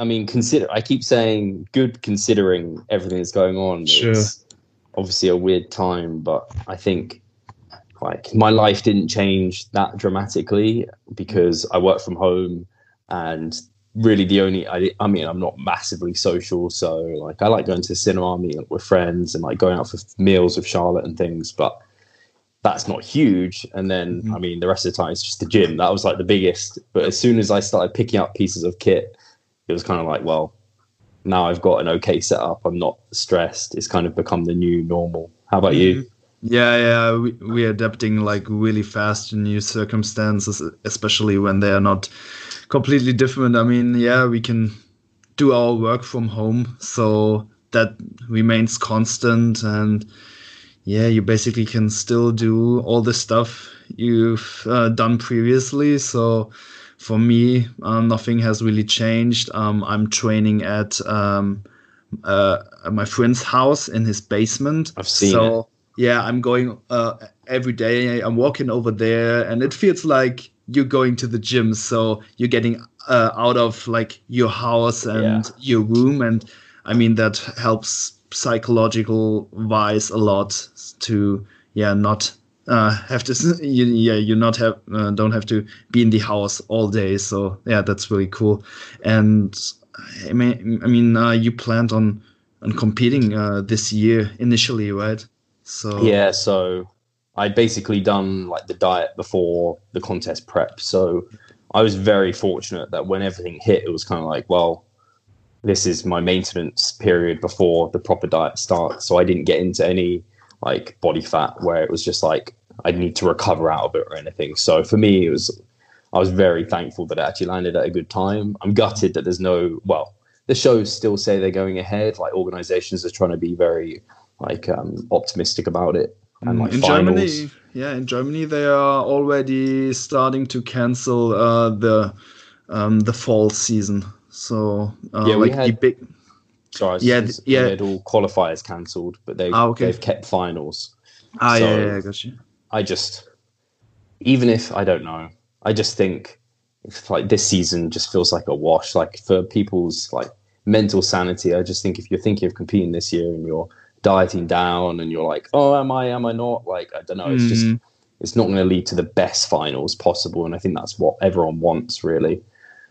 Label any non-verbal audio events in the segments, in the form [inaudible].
I mean, consider. I keep saying good considering everything that's going on. Sure. It's obviously a weird time, but I think like my life didn't change that dramatically because I work from home and really the only I, I mean i'm not massively social so like i like going to the cinema meeting with friends and like going out for meals with charlotte and things but that's not huge and then Mhm. i mean the rest of the time it's just the gym that was like the biggest but as soon as i started picking up pieces of kit it was kind of like well now i've got an okay setup i'm not stressed it's kind of become the new normal how about you Yeah, yeah, we, we're adapting like really fast to new circumstances, especially when they are not completely different. I mean, yeah, we can do our work from home, so that remains constant. And yeah, you basically can still do all the stuff you've uh, done previously. So for me, um, nothing has really changed. Um, I'm training at um, uh, my friend's house in his basement. I've seen so, yeah, I'm going uh, every day. I'm walking over there, and it feels like you're going to the gym. So you're getting uh, out of like your house and Yeah. your room, and I mean that helps psychological wise a lot to yeah not uh, have to [laughs] you, yeah you not have uh, don't have to be in the house all day. So yeah, that's really cool. And I mean I mean uh, you planned on on competing uh, this year initially, right? So Yeah, so I'd basically done like the diet before the contest prep. So I was very fortunate that when everything hit, it was kind of like, well, this is my maintenance period before the proper diet starts. So I didn't get into any like body fat where it was just like I need to recover out of it or anything. So for me, it was I was very thankful that it actually landed at a good time. I'm gutted that there's no well, the shows still say they're going ahead. Like organizations are trying to be very like um, optimistic about it. And like Mm, in finals. Germany, yeah, in Germany they are already starting to cancel uh, the um, the fall season. So uh, Yeah, we like the had- big Sorry, Yeah, yeah. all qualifiers cancelled, but they Ah, okay. they've kept finals. ah So- yeah, yeah, yeah, got you. I just, even if I don't know, I just think if, like this season just feels like a wash. Like for people's like mental sanity, I just think if you're thinking of competing this year and you're dieting down and you're like, oh, am I? Am I not? Like I don't know. It's just Mhm. it's not going to lead to the best finals possible, and I think that's what everyone wants, really.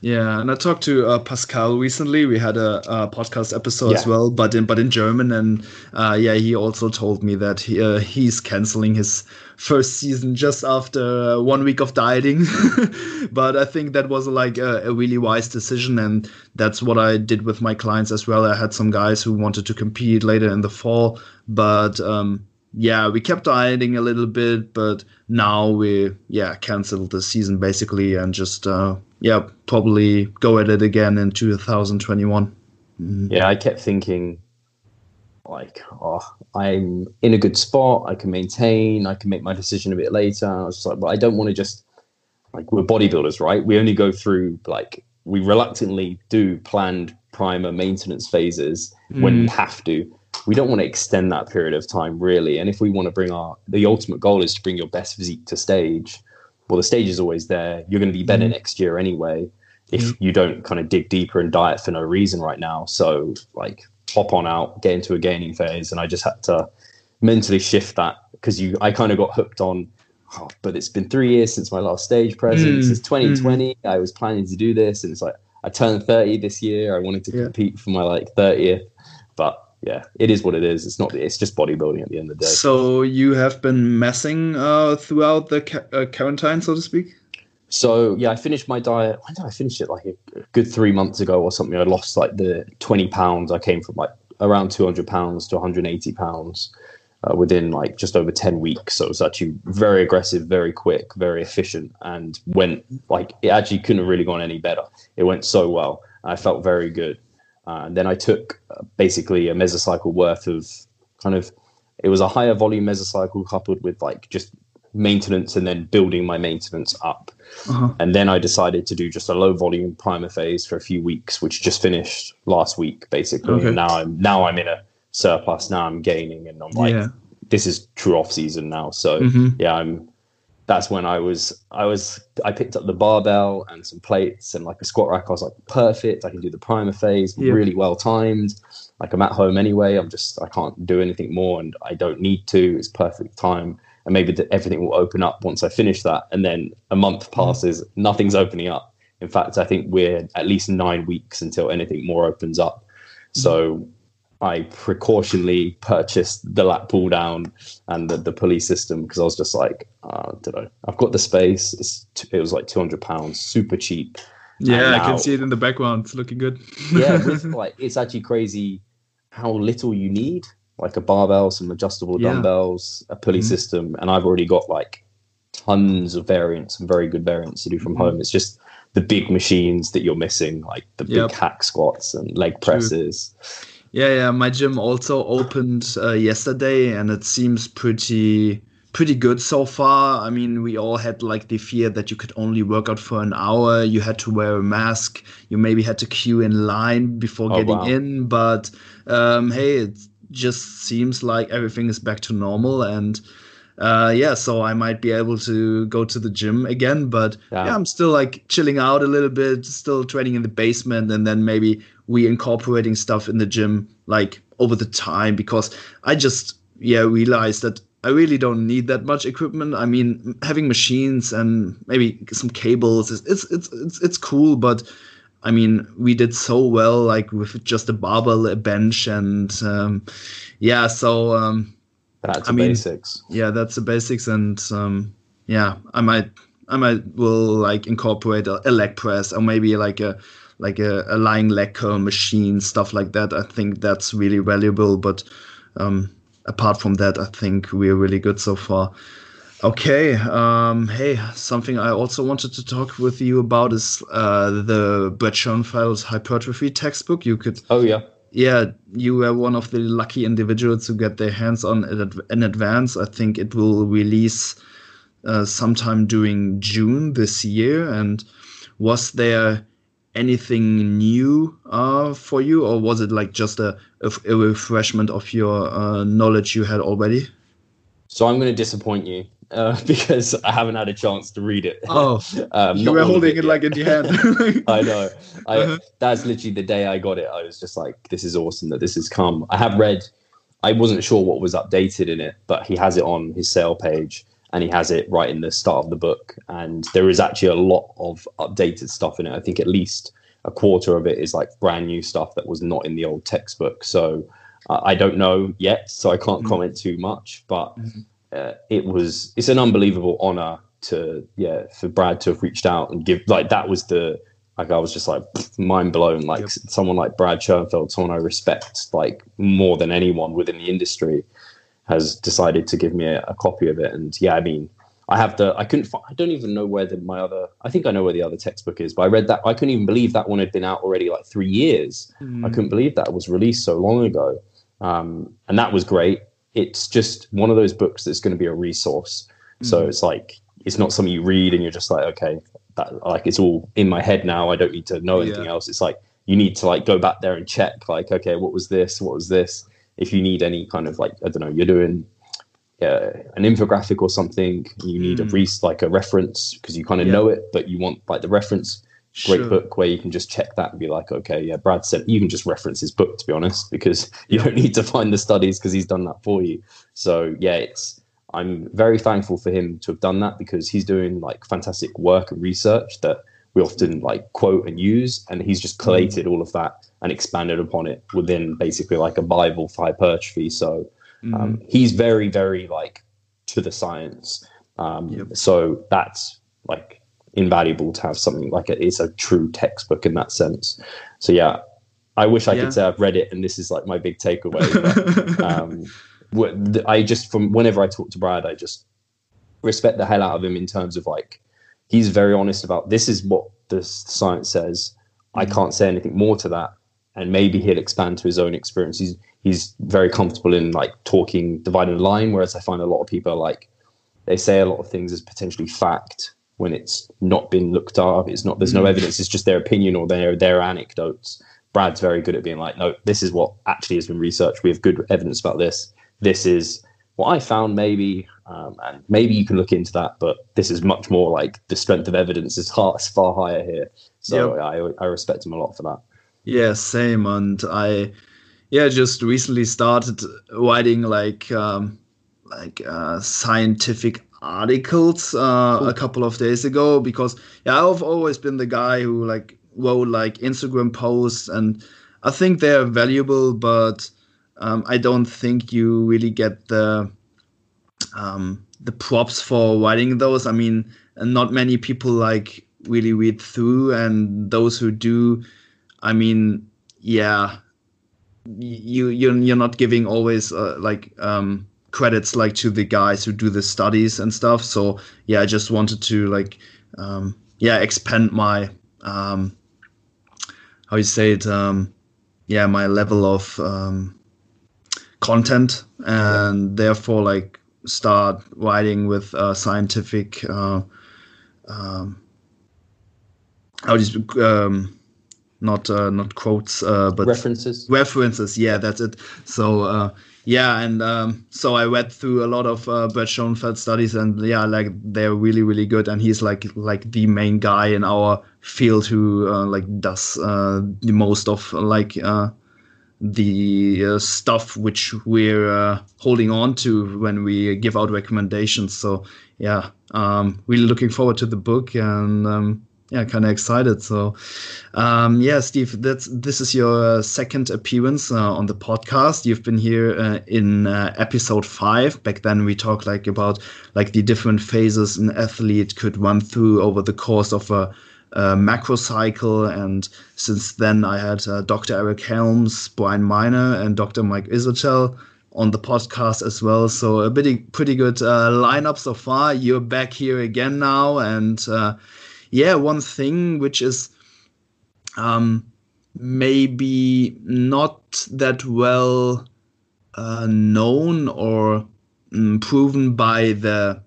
Yeah, and I talked to uh, Pascal recently. We had a, a podcast episode as well, but in but in German, and uh, yeah, he also told me that he, uh, he's canceling his first season just after uh, one week of dieting. [laughs] but I think that was like a, a really wise decision, and that's what I did with my clients as well. I had some guys who wanted to compete later in the fall, but um, yeah, we kept dieting a little bit, but now we yeah canceled the season basically and just uh, yeah probably go at it again in 2021. Mhm. Yeah, I kept thinking, like, oh, I'm in a good spot. I can maintain. I can make my decision a bit later. I was just like, but I don't want to just like we're bodybuilders, right? We only go through like we reluctantly do planned primer maintenance phases when we have to. We don't want to extend that period of time really. And if we want to bring our the ultimate goal is to bring your best physique to stage. Well, the stage is always there. You're going to be better Mhm. next year anyway if Mhm. you don't kind of dig deeper and diet for no reason right now. So like hop on out, get into a gaining phase, and I just had to mentally shift that because you I kind of got hooked on. Oh, but it's been three years since my last stage presence. Mm, It's 2020. I was planning to do this, and it's like I turned 30 this year. I wanted to Yeah. compete for my like 30th, but yeah, it is what it is. It's not. It's just bodybuilding at the end of the day. So you have been messing uh, throughout the ca- uh, quarantine, so to speak. So yeah, I finished my diet. When did I finish it? Like a, good three months ago or something. I lost like the twenty pounds. I came from like around two hundred pounds to one hundred eighty pounds uh, within like just over ten weeks. So it was actually very aggressive, very quick, very efficient, and went like it actually couldn't have really gone any better. It went so well. I felt very good. Uh, and then I took uh, basically a mesocycle worth of kind of. It was a higher volume mesocycle coupled with like just maintenance and then building my maintenance up. Uh-huh. And then I decided to do just a low volume primer phase for a few weeks, which just finished last week, basically. Okay. And now I'm now I'm in a surplus. Now I'm gaining, and I'm like, yeah. this is true off season now. So Mhm. yeah, I'm that's when I was I was I picked up the barbell and some plates and like a squat rack. I was like, perfect. I can do the primer phase, Yeah. really well timed. Like I'm at home anyway. I'm just I can't do anything more, and I don't need to. It's perfect time, and maybe that everything will open up once I finish that. And then a month mm. passes, nothing's opening up. In fact, I think we're at least nine weeks until anything more opens up. Mm. So I precautionally purchased the lat pull down and the, the pulley system because I was just like, uh, I don't know, I've got the space. It's t- it was like two hundred pounds, super cheap. Yeah, And I can see it in the background. It's looking good. Yeah, [laughs] with like it's actually crazy how little you need. Like a barbell, some adjustable Yeah. dumbbells, a pulley Mhm. system, and I've already got like tons of variants and very good variants to do from Mhm. home. It's just the big machines that you're missing, like the big hack squats and leg True. Yeah, yeah. My gym also opened uh, yesterday, and it seems pretty pretty good so far. I mean, we all had like the fear that you could only work out for an hour. You had to wear a mask. You maybe had to queue in line before Oh, getting wow. in. But um, hey, it just seems like everything is back to normal, and uh, yeah, so I might be able to go to the gym again. But Yeah. yeah, I'm still like chilling out a little bit, still training in the basement, and then maybe we incorporating stuff in the gym like over the time because I just yeah realized that I really don't need that much equipment. I mean, having machines and maybe some cables is it's it's it's, it's cool, but I mean, we did so well like with just a barbell, a bench, and um, yeah, so um, That's I the mean- basics. yeah, that's the basics, and um, yeah, I might I might will like incorporate a, a leg press or maybe like a like a, a lying leg curl machine, stuff like that. I think that's really valuable. But um, apart from that, I think we're really good so far. Okay. Um, hey, something I also wanted to talk with you about is uh, the Brad Schoenfeld's hypertrophy textbook. You could Oh yeah. Yeah, you were one of the lucky individuals to get their hands on it in advance. I think it will release uh, sometime during June this year. And was there anything new uh, for you, or was it like just a, a, a refreshment of your uh, knowledge you had already? So I'm going to disappoint you uh, [laughs] because I haven't had a chance to read it. Oh, [laughs] um, you were holding it yet. like in the hand. [laughs] I know. I, Uh-huh. That's literally the day I got it. I was just like, this is awesome that this has come. I have read, I wasn't sure what was updated in it, but he has it on his sale page and he has it right in the start of the book. And there is actually a lot of updated stuff in it. I think at least a quarter of it is like brand new stuff that was not in the old textbook. So uh, I don't know yet, so I can't Mhm. comment too much, but Mhm. Uh, it was, it's an unbelievable honor to, yeah, for Brad to have reached out and give, like, that was the, like I was just like mind blown. Like Yep. someone like Brad Schoenfeld, someone I respect like more than anyone within the industry, has decided to give me a, a copy of it. And yeah, I mean, I have the I couldn't fi- I don't even know where the, my other I think I know where the other textbook is, but I read that I couldn't even believe that one had been out already like three years. Mm. I couldn't believe that was released so long ago, um, and that was great. It's just one of those books that's going to be a resource. So Mhm. it's like it's not something you read and you're just like, okay, that like it's all in my head now. I don't need to know anything Yeah. else. It's like you need to like go back there and check, like, okay, what was this? What was this? If you need any kind of like, I don't know, you're doing uh, an infographic or something, you need a Mm. re- like a reference because you kind of Yeah. know it, but you want like the reference great Sure. book where you can just check that and be like, okay, yeah, Brad said you can just reference his book to be honest, because [laughs] you Yeah. don't need to find the studies because he's done that for you. So yeah, it's I'm very thankful for him to have done that because he's doing like fantastic work and research that we often like quote and use, and he's just collated all of that and expanded upon it within basically like a Bible for hypertrophy. So um, he's very very like to the science um, Yep. so that's like invaluable to have something like it is a true textbook in that sense so yeah i wish i Yeah. could say i've read it and this is like my big takeaway but, [laughs] um, i just from whenever i talk to brad i just respect the hell out of him in terms of like he's very honest about this is what the science says i Mhm. can't say anything more to that and maybe he'll expand to his own experience he's he's very comfortable in like talking dividing the line whereas i find a lot of people are like they say a lot of things as potentially fact when it's not been looked up it's not there's no Mm. evidence it's just their opinion or their their anecdotes brad's very good at being like no this is what actually has been researched we have good evidence about this this is what I found maybe, um, and maybe you can look into that, but this is much more like the strength of evidence is far, far higher here. So yep. I, I respect him a lot for that. Yeah, same. And I, yeah, just recently started writing like, um, like uh, scientific articles uh, a couple of days ago because yeah, I've always been the guy who like wrote like Instagram posts and I think they're valuable, but um, I don't think you really get the um, the props for writing those. I mean, not many people like really read through, and those who do, I mean, yeah, you you're you're not giving always uh, like um, credits like to the guys who do the studies and stuff. So yeah, I just wanted to like um, yeah expand my um, how you say it um, yeah my level of um, content and therefore like start writing with uh, scientific uh, um, how do you um, not uh, not quotes uh, but references references yeah that's it so uh, yeah and um, so i read through a lot of uh, schoenfeld studies and yeah like they're really really good and he's like like the main guy in our field who uh, like does uh, the most of like uh, the uh, stuff which we're uh, holding on to when we give out recommendations. So yeah, um, really looking forward to the book and um, yeah, kind of excited. So um, yeah, Steve, that's this is your second appearance uh, on the podcast. You've been here uh, in uh, episode five. Back then, we talked like about like the different phases an athlete could run through over the course of a uh, macro cycle. And since then, I had uh, Dr. Eric Helms, Brian Miner, and Dr. Mike Israetel on the podcast as well. So a pretty pretty good uh, lineup so far. You're back here again now, and uh, yeah, one thing which is um, maybe not that well uh, known or um, proven by the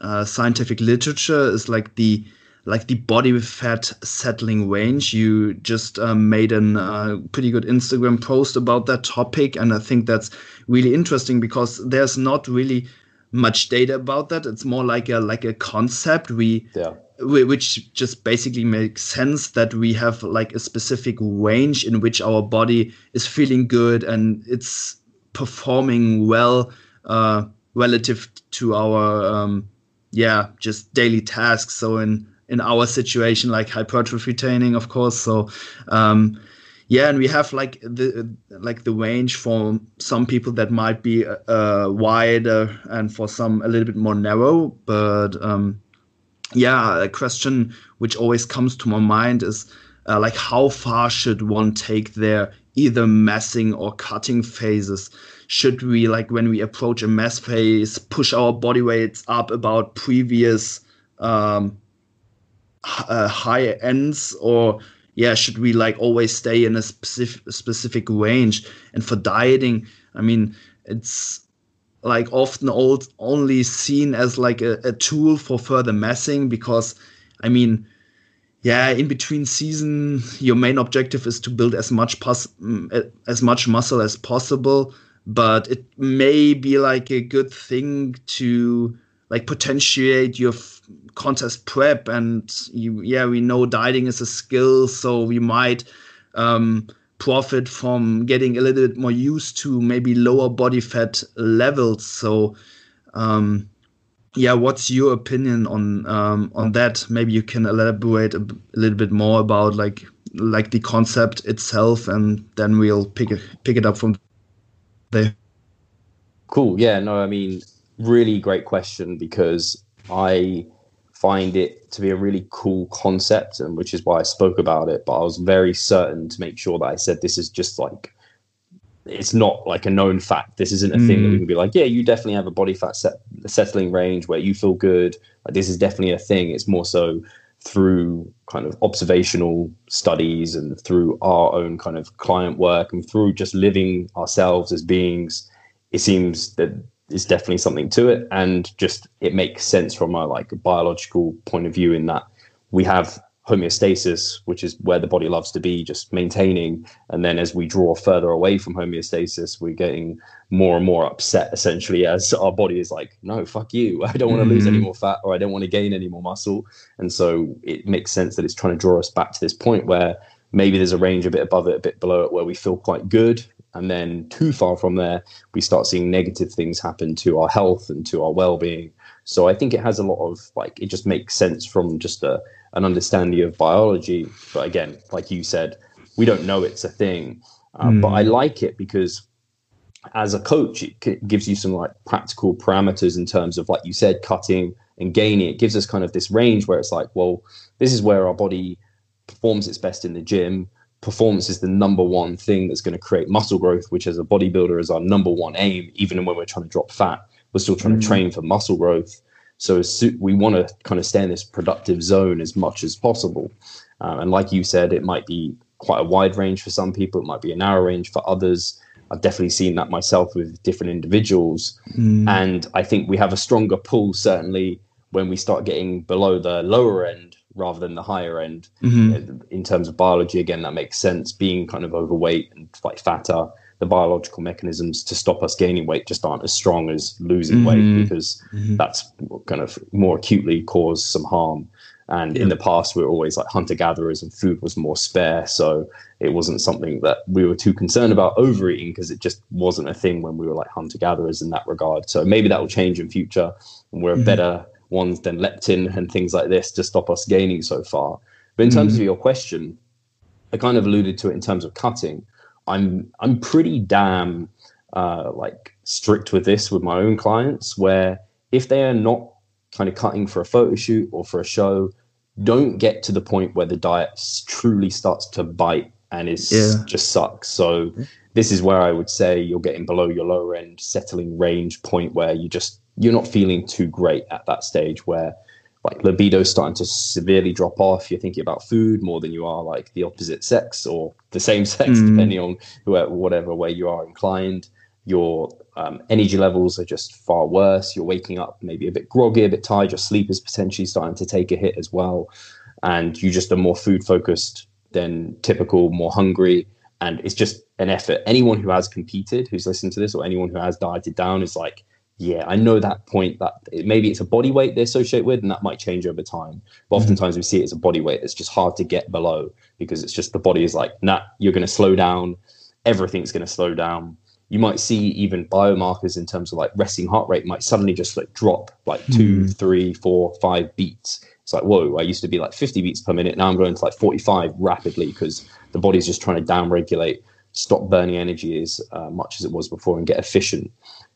uh, scientific literature is like the like the body fat settling range. You just um, made a uh, pretty good Instagram post about that topic, and I think that's really interesting because there's not really much data about that. It's more like a like a concept. We yeah. Which just basically makes sense that we have like a specific range in which our body is feeling good and it's performing well uh, relative to our um, yeah just daily tasks. So in in our situation like hypertrophy training of course so um, yeah and we have like the like the range for some people that might be uh, wider and for some a little bit more narrow but um, yeah a question which always comes to my mind is uh, like how far should one take their either massing or cutting phases? Should we like when we approach a mass phase push our body weights up about previous um, uh, higher ends? Or yeah should we like always stay in a specific specific range? And for dieting i mean it's like often old only seen as like a, a tool for further massing because i mean yeah in between season your main objective is to build as much mm, as much muscle as possible but it may be like a good thing to like potentiate your f- contest prep and you, yeah we know dieting is a skill so we might um, profit from getting a little bit more used to maybe lower body fat levels. So um, yeah what's your opinion on um, on that? Maybe you can elaborate a, a little bit more about like like the concept itself and then we'll pick it pick it up from there. Cool. Yeah no i mean really great question because I find it to be a really cool concept, and which is why I spoke about it. But I was very certain to make sure that I said this is just like it's not like a known fact. This isn't a mm. thing that we mm. can be like, yeah, you definitely have a body fat set, settling range where you feel good. Like this is definitely a thing. It's more so through kind of observational studies and through our own kind of client work and through just living ourselves as beings. It seems that is definitely something to it, and just it makes sense from a like biological point of view in that we have homeostasis, which is where the body loves to be, just maintaining. And then as we draw further away from homeostasis, we're getting more and more upset essentially as our body is like, no, fuck you. [laughs] I don't want to mm-hmm. lose any mm-hmm. more fat or I don't want to gain any more muscle. And so it makes sense that it's trying to draw us back to this point where maybe there's a range a bit above it, a bit below it, where we feel quite good. And then too far from there, we start seeing negative things happen to our health and to our well being. So I think it has a lot of like, it just makes sense from just a, an understanding of biology. But again, like you said, we don't know it's a thing. mm. But I like it because as a coach, it gives you some like practical parameters in terms of, like you said, cutting and gaining. It gives us kind of this range where it's like, well, this is where our body performs its best in the gym. Performance is the number one thing that's going to create muscle growth, which as a bodybuilder is our number one aim, even when we're trying to drop fat. We're still trying mm. to train for muscle growth. So we want to kind of stay in this productive zone as much as possible. Um, and like you said, it might be quite a wide range for some people. It might be a narrow range for others. I've definitely seen that myself with different individuals. Mm. And I think we have a stronger pull, certainly, when we start getting below the lower end rather than the higher end. Mm-hmm. In terms of biology, again, that makes sense. Being kind of overweight and like fatter the biological mechanisms to stop us gaining weight just aren't as strong as losing mm-hmm. weight because mm-hmm. that's kind of more acutely cause some harm. And yeah. in the past, we were always like hunter gatherers and food was more spare. So it wasn't something that we were too concerned about overeating because it just wasn't a thing when we were like hunter gatherers in that regard. So maybe that will change in future and we're mm-hmm. better ones than leptin and things like this to stop us gaining so far. But in terms mm-hmm. of your question, I kind of alluded to it in terms of cutting. I'm I'm pretty damn uh, like strict with this with my own clients, where if they are not kind of cutting for a photo shoot or for a show, don't get to the point where the diet truly starts to bite and is yeah. just sucks. So this is where I would say you're getting below your lower end settling range point where you just you're not feeling too great at that stage where like libido starting to severely drop off. You're thinking about food more than you are like the opposite sex or the same sex, mm. depending on whoever, whatever way you are inclined. Your um, energy levels are just far worse. You're waking up maybe a bit groggy, a bit tired. Your sleep is potentially starting to take a hit as well, and you just are more food focused than typical, more hungry. And it's just an effort. Anyone who has competed, who's listened to this, or anyone who has dieted down, is like yeah, I know that point that maybe it's a body weight they associate with, and that might change over time. But mm-hmm. oftentimes we see it as a body weight that's just hard to get below because it's just the body is like, nah, you're going to slow down. Everything's going to slow down. You might see even biomarkers in terms of like resting heart rate might suddenly just like drop like two, mm-hmm. three, four, five beats. It's like, whoa, I used to be like 50 beats per minute. Now I'm going to like 45 rapidly because the body's just trying to down regulate, stop burning energy as uh, much as it was before and get efficient.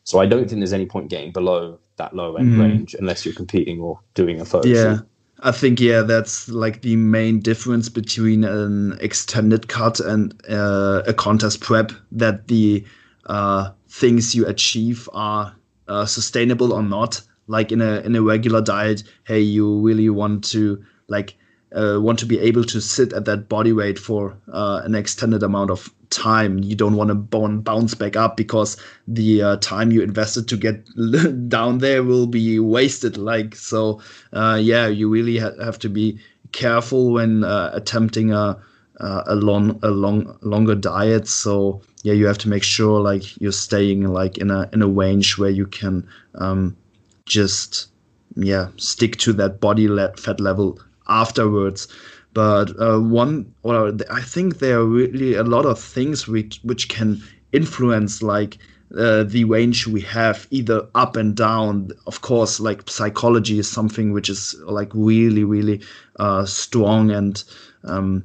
So I don't think there's any point getting below that low end mm. range unless you're competing or doing a photo yeah. Shoot. I think yeah, that's like the main difference between an extended cut and uh, a contest prep. That the uh, things you achieve are uh, sustainable or not. Like in a in a regular diet, hey, you really want to like uh, want to be able to sit at that body weight for uh, an extended amount of time. You don't want to bounce back up because the uh, time you invested to get [laughs] down there will be wasted. Like so, uh, yeah, you really ha- have to be careful when uh, attempting a a long a long longer diet. So yeah, you have to make sure like you're staying like in a in a range where you can um, just yeah stick to that body le- fat level afterwards. But uh, one, or I think there are really a lot of things which which can influence like uh, the range we have either up and down of course like psychology is something which is like really really uh, strong and um,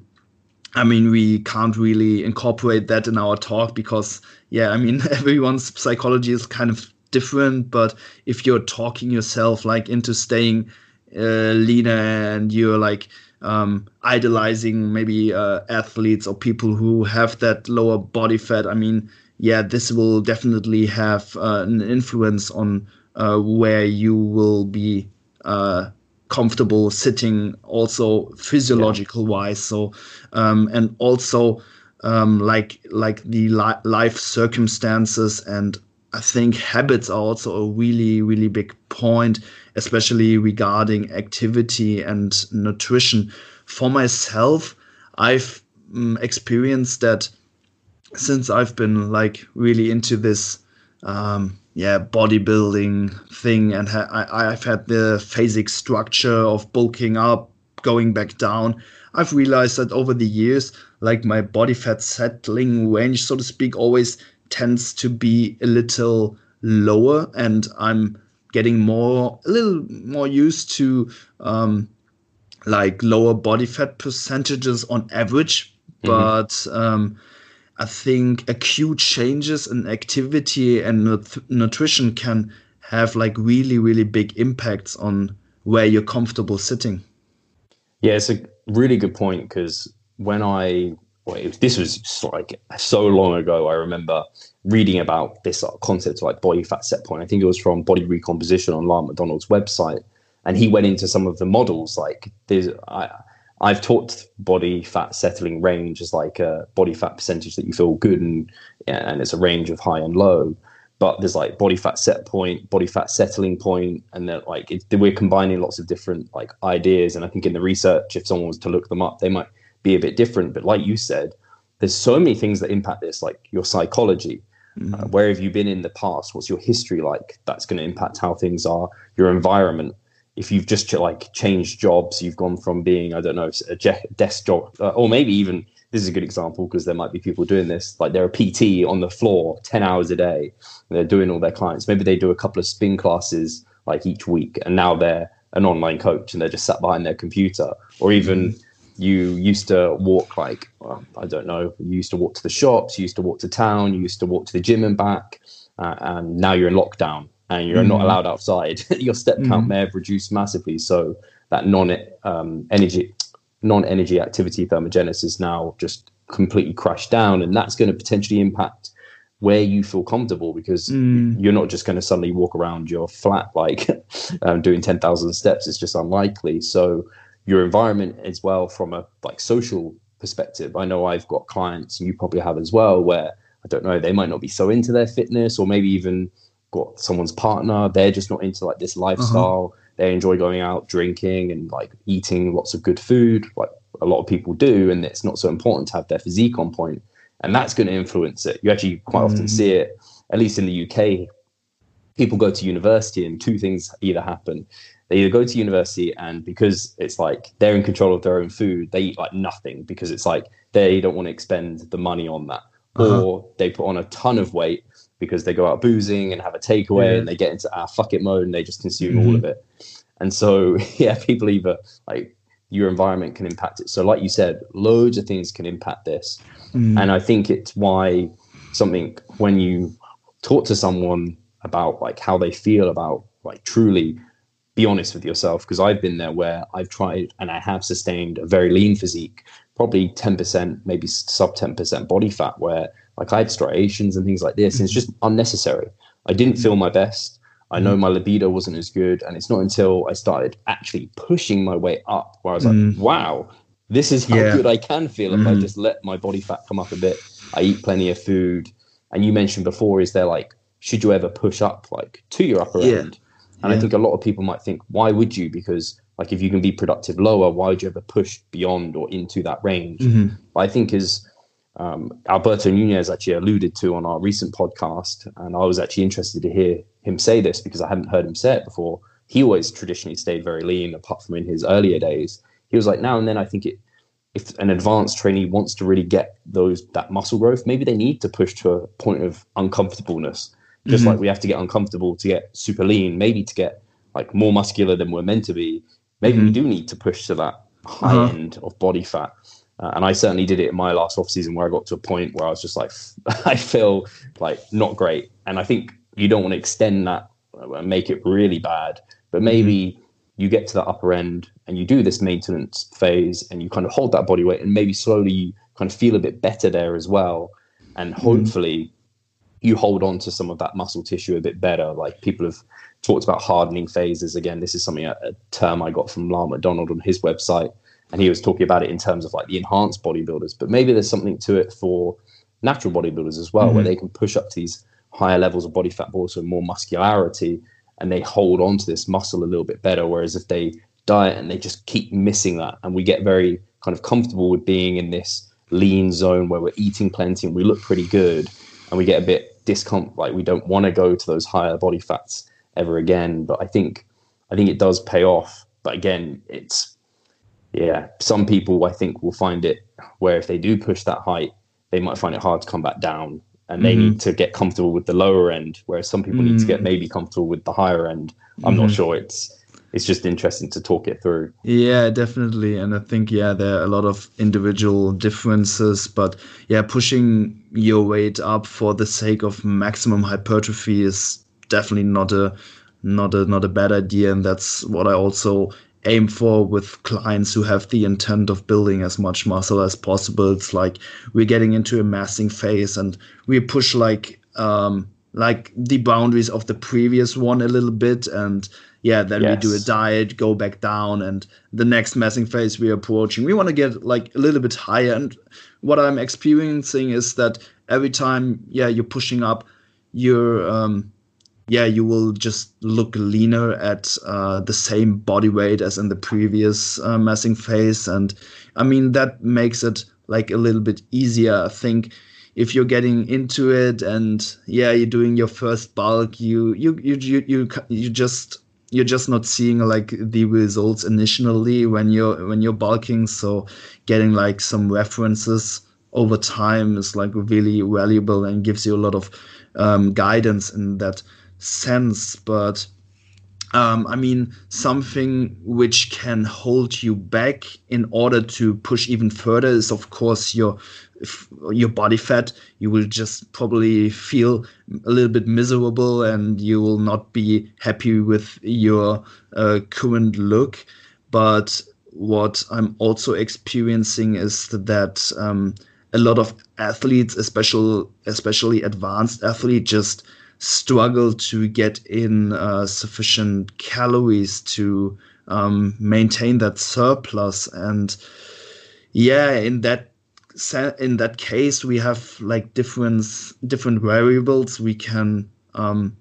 i mean we can't really incorporate that in our talk because yeah i mean [laughs] everyone's psychology is kind of different but if you're talking yourself like into staying uh, leaner and you're like um, idolizing maybe uh, athletes or people who have that lower body fat. I mean, yeah, this will definitely have uh, an influence on uh, where you will be uh, comfortable sitting, also physiological wise. So, um, and also um, like like the li- life circumstances and I think habits are also a really, really big point, especially regarding activity and nutrition. for myself, I've um, experienced that since I've been like really into this, um, yeah, bodybuilding thing, and ha- I, I've had the phasic structure of bulking up, going back down. I've realized that over the years, like my body fat settling range, so to speak, always tends to be a little lower, and I'm getting more a little more used to um, like lower body fat percentages on average, mm-hmm. but um, I think acute changes in activity and nut- nutrition can have like really really big impacts on where you're comfortable sitting. Yeah, it's a really good point because when I well, this was like so long ago. I remember reading about this concept like body fat set point. I think it was from Body Recomposition on Lyle McDonald's website, and he went into some of the models. Like there's, I, I've taught body fat settling range as like a body fat percentage that you feel good and and it's a range of high and low. But there's like body fat set point, body fat settling point, and then like it, we're combining lots of different like ideas. And I think in the research, if someone was to look them up, they might be a bit different. But like you said, there's so many things that impact this, like your psychology. Mm-hmm. Uh, where have you been in the past? What's your history like? That's going to impact how things are. Your environment. If you've just like changed jobs, you've gone from being I don't know a desk job, uh, or maybe even this is a good example because there might be people doing this. Like they're a PT on the floor, ten hours a day. they're doing all their clients. Maybe they do a couple of spin classes like each week, and now they're an online coach and they're just sat behind their computer, or even. Mm-hmm you used to walk like well, I don't know. You used to walk to the shops. You used to walk to town. You used to walk to the gym and back. Uh, and now you're in lockdown and you're mm. not allowed outside. [laughs] Your step count mm. may have reduced massively. So that non um, energy non energy activity thermogenesis now just completely crashed down, and that's going to potentially impact where you feel comfortable because mm. you're not just going to suddenly walk around your flat like [laughs] um, doing 10,000 steps. It's just unlikely. So your environment as well from a like social perspective. I know I've got clients, and you probably have as well, where I don't know they might not be so into their fitness, or maybe even got someone's partner. They're just not into like this lifestyle. Uh-huh. They enjoy going out, drinking, and like eating lots of good food, like a lot of people do. And it's not so important to have their physique on point. point, and that's going to influence it. You actually quite mm. often see it, at least in the UK. People go to university, and two things either happen they either go to university and because it's like they're in control of their own food, they eat like nothing because it's like they don't want to expend the money on that. Uh-huh. Or they put on a ton of weight because they go out boozing and have a takeaway yeah. and they get into our ah, fuck it mode and they just consume mm-hmm. all of it. And so, [laughs] yeah, people either like your environment can impact it. So, like you said, loads of things can impact this. Mm. And I think it's why something when you talk to someone about like how they feel about like truly be honest with yourself because I've been there where I've tried and I have sustained a very lean physique, probably 10%, maybe sub 10% body fat, where like I had striations and things like this. And it's just unnecessary. I didn't feel my best. I know my libido wasn't as good. And it's not until I started actually pushing my way up where I was mm. like, wow, this is how yeah. good I can feel if mm. I just let my body fat come up a bit. I eat plenty of food. And you mentioned before, is there like, should you ever push up like to your upper yeah. end? And yeah. I think a lot of people might think, why would you? Because like if you can be productive lower, why would you ever push beyond or into that range? Mm-hmm. I think is um, Alberto Nunez actually alluded to on our recent podcast, and I was actually interested to hear him say this because I hadn't heard him say it before. He always traditionally stayed very lean, apart from in his earlier days. He was like, now and then I think it, if an advanced trainee wants to really get those that muscle growth, maybe they need to push to a point of uncomfortableness just mm-hmm. like we have to get uncomfortable to get super lean, maybe to get like more muscular than we're meant to be. Maybe mm-hmm. we do need to push to that high uh-huh. end of body fat. Uh, and I certainly did it in my last off season where I got to a point where I was just like, [laughs] I feel like not great. And I think you don't want to extend that and make it really bad, but mm-hmm. maybe you get to the upper end and you do this maintenance phase and you kind of hold that body weight and maybe slowly you kind of feel a bit better there as well. And mm-hmm. hopefully you hold on to some of that muscle tissue a bit better. Like people have talked about hardening phases. Again, this is something a, a term I got from Lyle McDonald on his website, and he was talking about it in terms of like the enhanced bodybuilders. But maybe there's something to it for natural bodybuilders as well, mm-hmm. where they can push up to these higher levels of body fat, but also more muscularity, and they hold on to this muscle a little bit better. Whereas if they diet and they just keep missing that. And we get very kind of comfortable with being in this lean zone where we're eating plenty and we look pretty good and we get a bit discomfort like we don't want to go to those higher body fats ever again but i think i think it does pay off but again it's yeah some people i think will find it where if they do push that height they might find it hard to come back down and they mm-hmm. need to get comfortable with the lower end whereas some people mm-hmm. need to get mm. maybe comfortable with the higher end i'm mm-hmm. not sure it's it's just interesting to talk it through. Yeah, definitely. And I think, yeah, there are a lot of individual differences, but yeah, pushing your weight up for the sake of maximum hypertrophy is definitely not a not a not a bad idea. And that's what I also aim for with clients who have the intent of building as much muscle as possible. It's like we're getting into a massing phase and we push like um like the boundaries of the previous one a little bit and yeah, then yes. we do a diet, go back down, and the next massing phase we're approaching, we want to get like a little bit higher. And what I'm experiencing is that every time, yeah, you're pushing up, you're, um, yeah, you will just look leaner at uh, the same body weight as in the previous uh, massing phase. And I mean, that makes it like a little bit easier. I think if you're getting into it and yeah you're doing your first bulk you you you you you, you just you're just not seeing like the results initially when you're when you're bulking. So getting like some references over time is like really valuable and gives you a lot of um, guidance in that sense. But um, I mean, something which can hold you back in order to push even further is, of course, your your body fat. You will just probably feel a little bit miserable, and you will not be happy with your uh, current look. But what I'm also experiencing is that um, a lot of athletes, especially especially advanced athletes, just struggle to get in uh, sufficient calories to um, maintain that surplus and yeah in that in that case we have like different different variables we can um,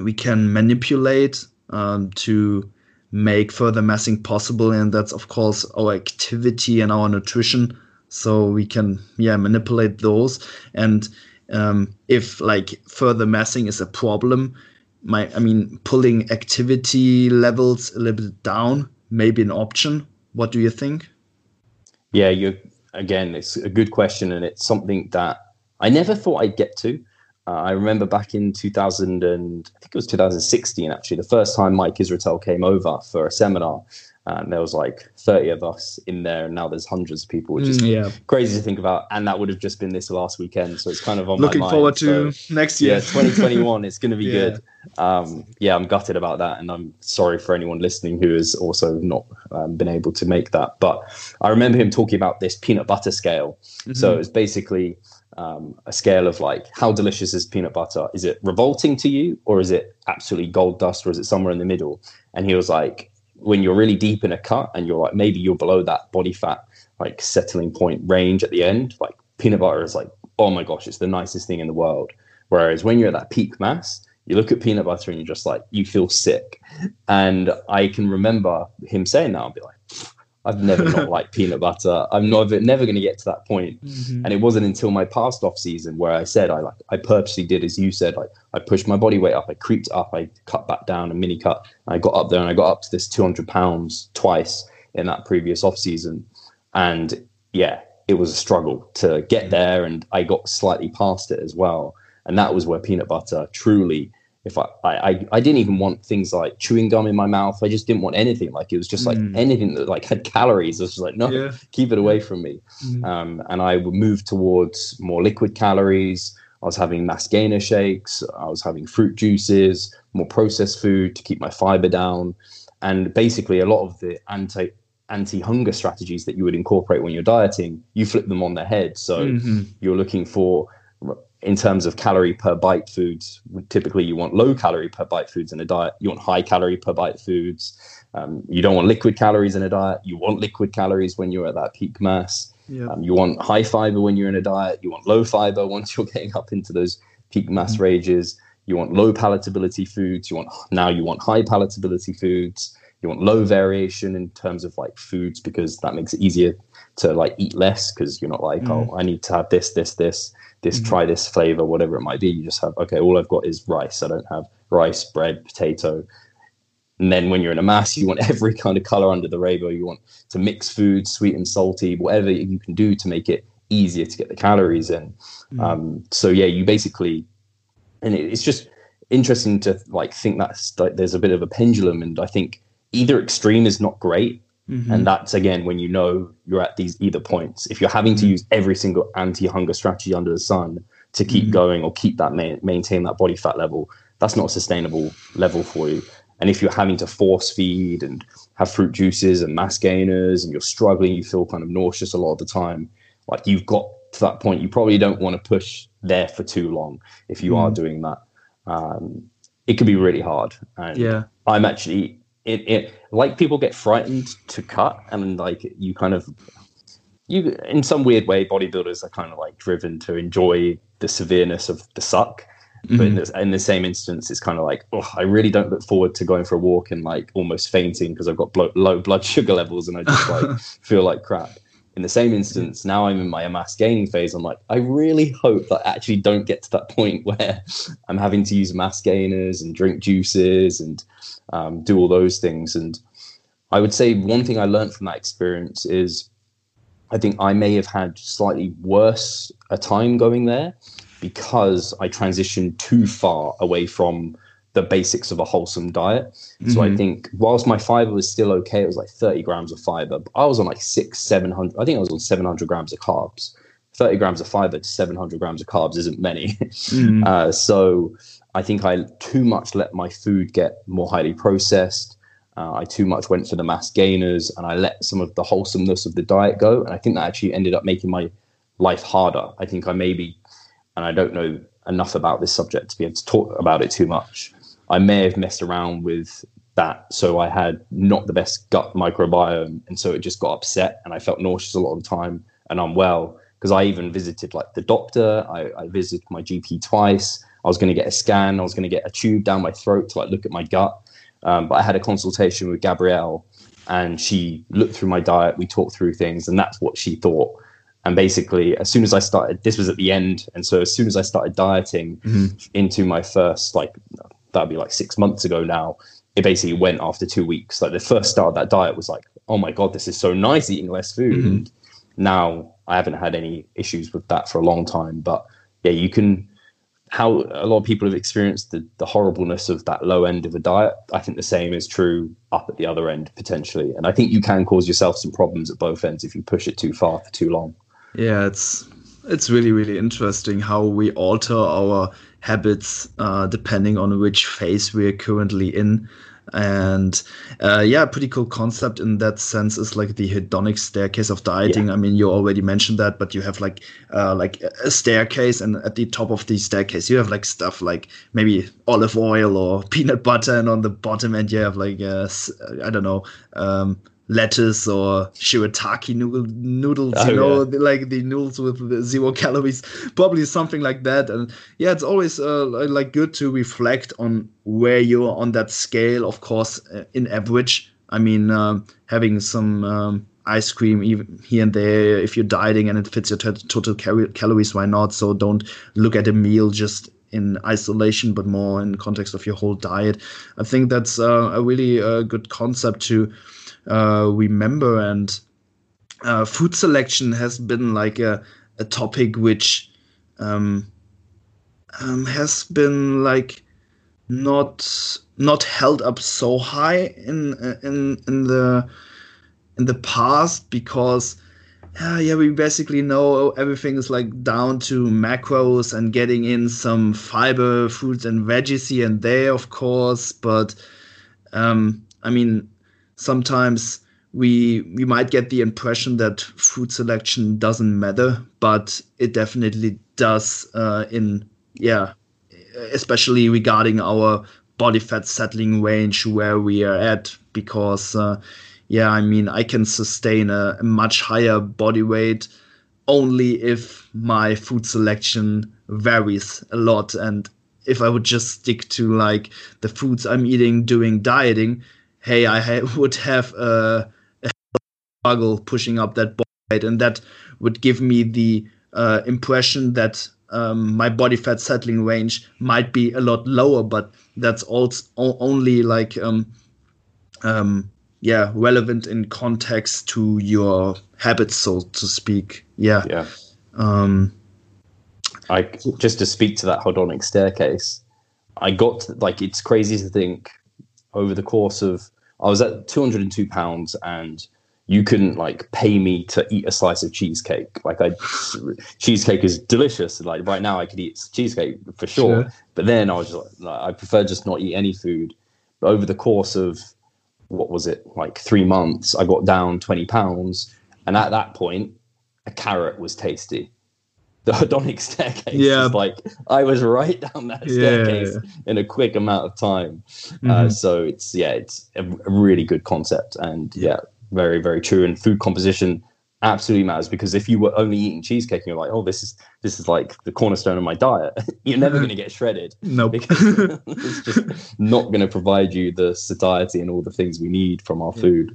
we can manipulate um, to make further massing possible and that's of course our activity and our nutrition. So we can yeah manipulate those. And um, if like further massing is a problem my i mean pulling activity levels a little bit down may be an option. What do you think? Yeah you again it's a good question and it's something that i never thought i'd get to. Uh, i remember back in 2000 and i think it was 2016 actually the first time mike israetel came over for a seminar and there was like 30 of us in there and now there's hundreds of people which is mm, yeah. crazy to think about and that would have just been this last weekend so it's kind of on my own. looking forward to so, next year yeah 2021 it's going to be [laughs] yeah. good um, yeah i'm gutted about that and i'm sorry for anyone listening who has also not um, been able to make that but i remember him talking about this peanut butter scale mm-hmm. so it's basically um, a scale of like how delicious is peanut butter is it revolting to you or is it absolutely gold dust or is it somewhere in the middle and he was like when you're really deep in a cut and you're like maybe you're below that body fat like settling point range at the end, like peanut butter is like, oh my gosh, it's the nicest thing in the world. Whereas when you're at that peak mass, you look at peanut butter and you're just like, you feel sick. And I can remember him saying that. I'll be like, I've never not [laughs] liked peanut butter. I'm never never going to get to that point. Mm-hmm. And it wasn't until my past off season where I said I like I purposely did as you said. Like I pushed my body weight up, I creeped up, I cut back down a mini cut. I got up there and I got up to this 200 pounds twice in that previous off season. And yeah, it was a struggle to get mm-hmm. there, and I got slightly past it as well. And that was where peanut butter truly if I, I I didn't even want things like chewing gum in my mouth. I just didn't want anything. Like it was just like mm. anything that like had calories. I was just like, no, yeah. keep it away from me. Mm. Um, and I would move towards more liquid calories. I was having mass gainer shakes. I was having fruit juices, more processed food to keep my fiber down, and basically a lot of the anti anti hunger strategies that you would incorporate when you're dieting, you flip them on their head. So mm-hmm. you're looking for in terms of calorie per bite foods, typically you want low calorie per bite foods in a diet. You want high calorie per bite foods. Um, you don't want liquid calories in a diet. You want liquid calories when you're at that peak mass. Yep. Um, you want high fiber when you're in a diet. You want low fiber [laughs] once you're getting up into those peak mass mm-hmm. ranges. You want low palatability foods. You want now you want high palatability foods. You want low variation in terms of like foods because that makes it easier to like eat less because you're not like mm. oh i need to have this this this this mm. try this flavor whatever it might be you just have okay all i've got is rice i don't have rice bread potato and then when you're in a mass you want [laughs] every kind of color under the rainbow you want to mix foods sweet and salty whatever you can do to make it easier to get the calories in mm. um, so yeah you basically and it, it's just interesting to like think that like, there's a bit of a pendulum and i think either extreme is not great Mm-hmm. And that's again when you know you're at these either points. If you're having to mm-hmm. use every single anti-hunger strategy under the sun to keep mm-hmm. going or keep that ma- maintain that body fat level, that's not a sustainable level for you. And if you're having to force feed and have fruit juices and mass gainers and you're struggling, you feel kind of nauseous a lot of the time, like you've got to that point, you probably don't want to push there for too long if you mm. are doing that. Um, it can be really hard. And yeah. I'm actually it, it like people get frightened to cut and like you kind of you in some weird way bodybuilders are kind of like driven to enjoy the severeness of the suck mm-hmm. but in, mm-hmm. this, in the same instance it's kind of like oh i really don't look forward to going for a walk and like almost fainting because i've got blo- low blood [laughs] sugar levels and i just like [laughs] feel like crap in the same instance, now I'm in my mass gaining phase. I'm like, I really hope that I actually don't get to that point [laughs] where I'm having to use mass gainers and drink juices and um, do all those things. And I would say one thing I learned from that experience is I think I may have had slightly worse a time going there because I transitioned too far away from the basics of a wholesome diet. Mm-hmm. So I mm-hmm. think whilst my fiber was still okay, it was like 30 grams of fiber. I was on like six, 700, I think I was on 700 grams of carbs. 30 grams of fiber to 700 grams of carbs isn't many. [laughs] Mm-hmm. Uh, so I think I too much let my food get more highly processed. Uh, I too much went for the mass gainers and I let some of the wholesomeness of the diet go. And I think that actually ended up making my life harder. I think I maybe, and I don't know enough about this subject to be able to talk about it too much. I may have messed around with that. So I had not the best gut microbiome. And so it just got upset and I felt nauseous a lot of the time and unwell. Because I even visited like the doctor, I, I visited my GP twice. I was going to get a scan, I was going to get a tube down my throat to like look at my gut. Um, but I had a consultation with Gabrielle and she looked through my diet. We talked through things, and that's what she thought. And basically, as soon as I started, this was at the end. And so, as soon as I started dieting mm-hmm. into my first like that'd be like six months ago now. It basically went after two weeks. Like the first start of that diet was like, oh my god, this is so nice eating less food. Mm-hmm. Now I haven't had any issues with that for a long time. But yeah, you can. How a lot of people have experienced the, the horribleness of that low end of a diet. I think the same is true up at the other end potentially. And I think you can cause yourself some problems at both ends if you push it too far for too long. Yeah, it's it's really really interesting how we alter our habits uh, depending on which phase we're currently in and uh, yeah pretty cool concept in that sense is like the hedonic staircase of dieting yeah. i mean you already mentioned that but you have like uh, like a staircase and at the top of the staircase you have like stuff like maybe olive oil or [laughs] peanut butter and on the bottom end you have like uh, i don't know um, lettuce or shirataki noodle, noodles, oh, you know, yeah. like the noodles with zero calories, probably something like that. And yeah, it's always uh, like good to reflect on where you're on that scale. Of course, uh, in average, I mean, um, having some um, ice cream even here and there if you're dieting and it fits your t- total cal- calories, why not? So don't look at a meal just in isolation, but more in context of your whole diet. I think that's uh, a really uh, good concept to uh, remember. And uh, food selection has been like a, a topic which um, um, has been like not not held up so high in in in the in the past because uh, yeah we basically know everything is like down to macros and getting in some fiber fruits and veggies here and there of course but um, i mean sometimes we we might get the impression that food selection doesn't matter, but it definitely does. Uh, in yeah, especially regarding our body fat settling range where we are at, because uh, yeah, I mean I can sustain a, a much higher body weight only if my food selection varies a lot and if I would just stick to like the foods I'm eating doing dieting, hey, I ha- [laughs] would have a, a struggle pushing up that body weight, and that would give me the uh, impression that um, my body fat settling range might be a lot lower, but that's also only like um, um, yeah relevant in context to your habits, so to speak. Yeah. Yeah. Um, I just to speak to that hedonic staircase. I got like it's crazy to think over the course of I was at 202 pounds and you couldn't like pay me to eat a slice of cheesecake. Like I, cheesecake is delicious. Like right now I could eat cheesecake for sure. sure. But then I was just, like, I prefer just not eat any food. But over the course of what was it like three months, I got down 20 pounds. And at that point, a carrot was tasty. [laughs] The hedonic staircase yeah. is like I was right down that staircase yeah. in a quick amount of time. Uh, mm-hmm. Uh, so it's yeah, it's a, a really good concept, and yeah, very very true and food composition absolutely matters because if you were only eating cheesecake and you're like oh this is this is like the cornerstone of my diet [laughs] you're never going to get shredded no [laughs] nope. because it's just not going to provide you the satiety and all the things we need from our food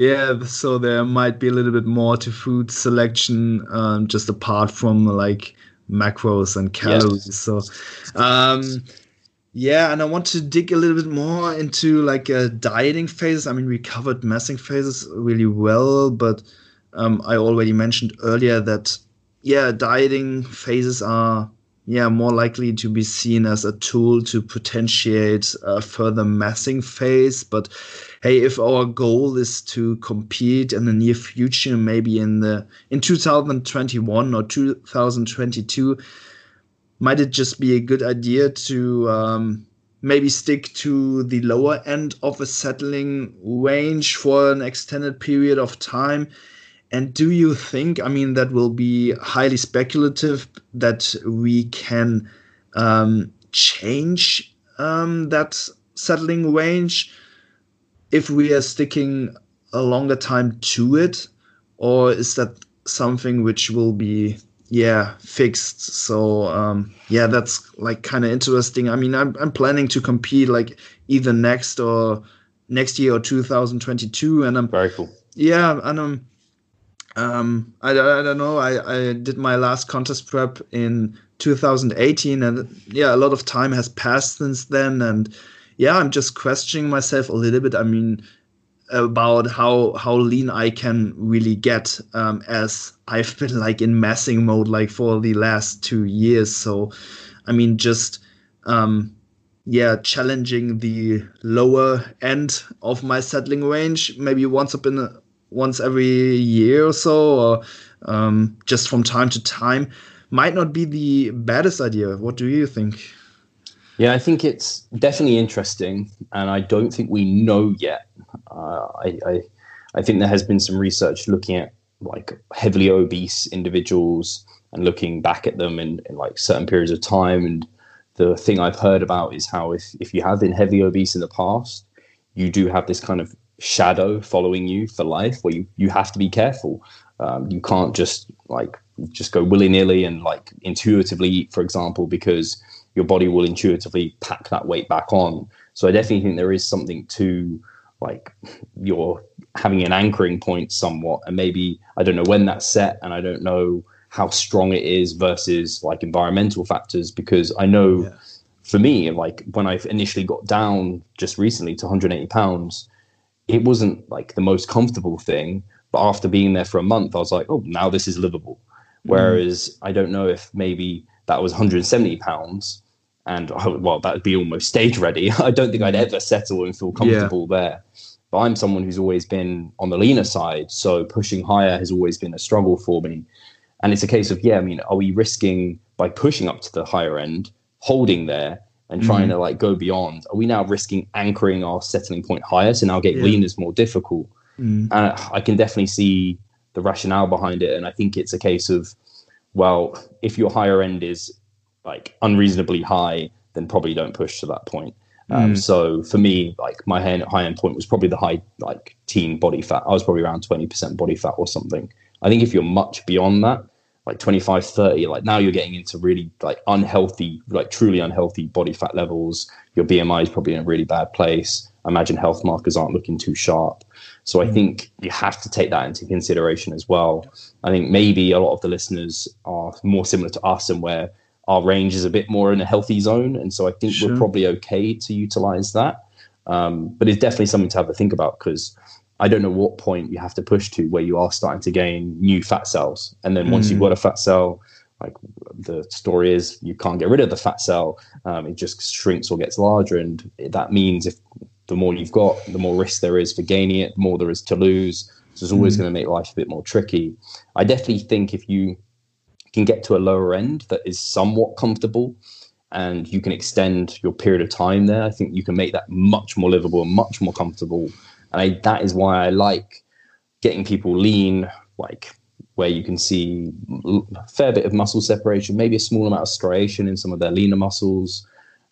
yeah so there might be a little bit more to food selection um, just apart from like macros and calories yes. so um yeah, and I want to dig a little bit more into like uh, dieting phases. I mean, we covered massing phases really well, but um, I already mentioned earlier that yeah, dieting phases are yeah more likely to be seen as a tool to potentiate a further massing phase. But hey, if our goal is to compete in the near future, maybe in the in 2021 or 2022 might it just be a good idea to um, maybe stick to the lower end of a settling range for an extended period of time? And do you think, I mean, that will be highly speculative that we can um, change um, that settling range if we are sticking a longer time to it? Or is that something which will be yeah fixed? So um yeah that's like kind of interesting. I mean I'm, I'm planning to compete like either next or next year or 2022 and i'm very cool. Yeah and i'm um i, I don't know. I i did my last contest prep in 2018 and yeah a lot of time has passed since then and yeah i'm just questioning myself a little bit i mean about how how lean I can really get um, as I've been like in massing mode like for the last two years. So, I mean, just um, yeah, challenging the lower end of my settling range, maybe once up in a, once every year or so, or um, just from time to time, might not be the baddest idea. What do you think? Yeah, I think it's definitely interesting, and I don't think we know yet. Uh, I, I, I think there has been some research looking at like heavily obese individuals and looking back at them in, in like certain periods of time. And the thing I've heard about is how if if you have been heavily obese in the past, you do have this kind of shadow following you for life, where you you have to be careful. Um, you can't just like just go willy nilly and like intuitively eat, for example, because your body will intuitively pack that weight back on. So I definitely think there is something to like you're having an anchoring point somewhat, and maybe I don't know when that's set, and I don't know how strong it is versus like environmental factors because I know. Yeah. For me, like when I initially got down just recently to 180 pounds, it wasn't like the most comfortable thing. But after being there for a month, I was like, oh, now this is livable. Mm. Whereas I don't know if maybe that was 170 pounds and well that would be almost stage ready [laughs] i don't think i'd mm. ever settle and feel comfortable yeah. there but i'm someone who's always been on the leaner side so pushing higher has always been a struggle for me and it's a case of yeah i mean are we risking by pushing up to the higher end holding there and trying mm. to like go beyond are we now risking anchoring our settling point higher so now getting yeah. lean is more difficult mm. and i can definitely see the rationale behind it and i think it's a case of well, if your higher end is like unreasonably high, then probably don't push to that point. Um, mm. So for me, like my high end point was probably the high like teen body fat. I was probably around 20% body fat or something. I think if you're much beyond that, like 25, 30, like now you're getting into really like unhealthy, like truly unhealthy body fat levels. Your BMI is probably in a really bad place. I imagine health markers aren't looking too sharp. So I mm. think you have to take that into consideration as well. I think maybe a lot of the listeners are more similar to us and where our range is a bit more in a healthy zone. And so I think sure. we're probably okay to utilize that. Um, but it's definitely something to have to think about because I don't know what point you have to push to where you are starting to gain new fat cells. And then once mm. you've got a fat cell, like the story is you can't get rid of the fat cell um, it just shrinks or gets larger and that means if the more you've got the more risk there is for gaining it the more there is to lose. So it's always mm. going to make life a bit more tricky. I definitely think if you can get to a lower end that is somewhat comfortable and you can extend your period of time there i think you can make that much more livable and much more comfortable. And I, that is why i like getting people lean like where you can see a fair bit of muscle separation, maybe a small amount of striation in some of their leaner muscles,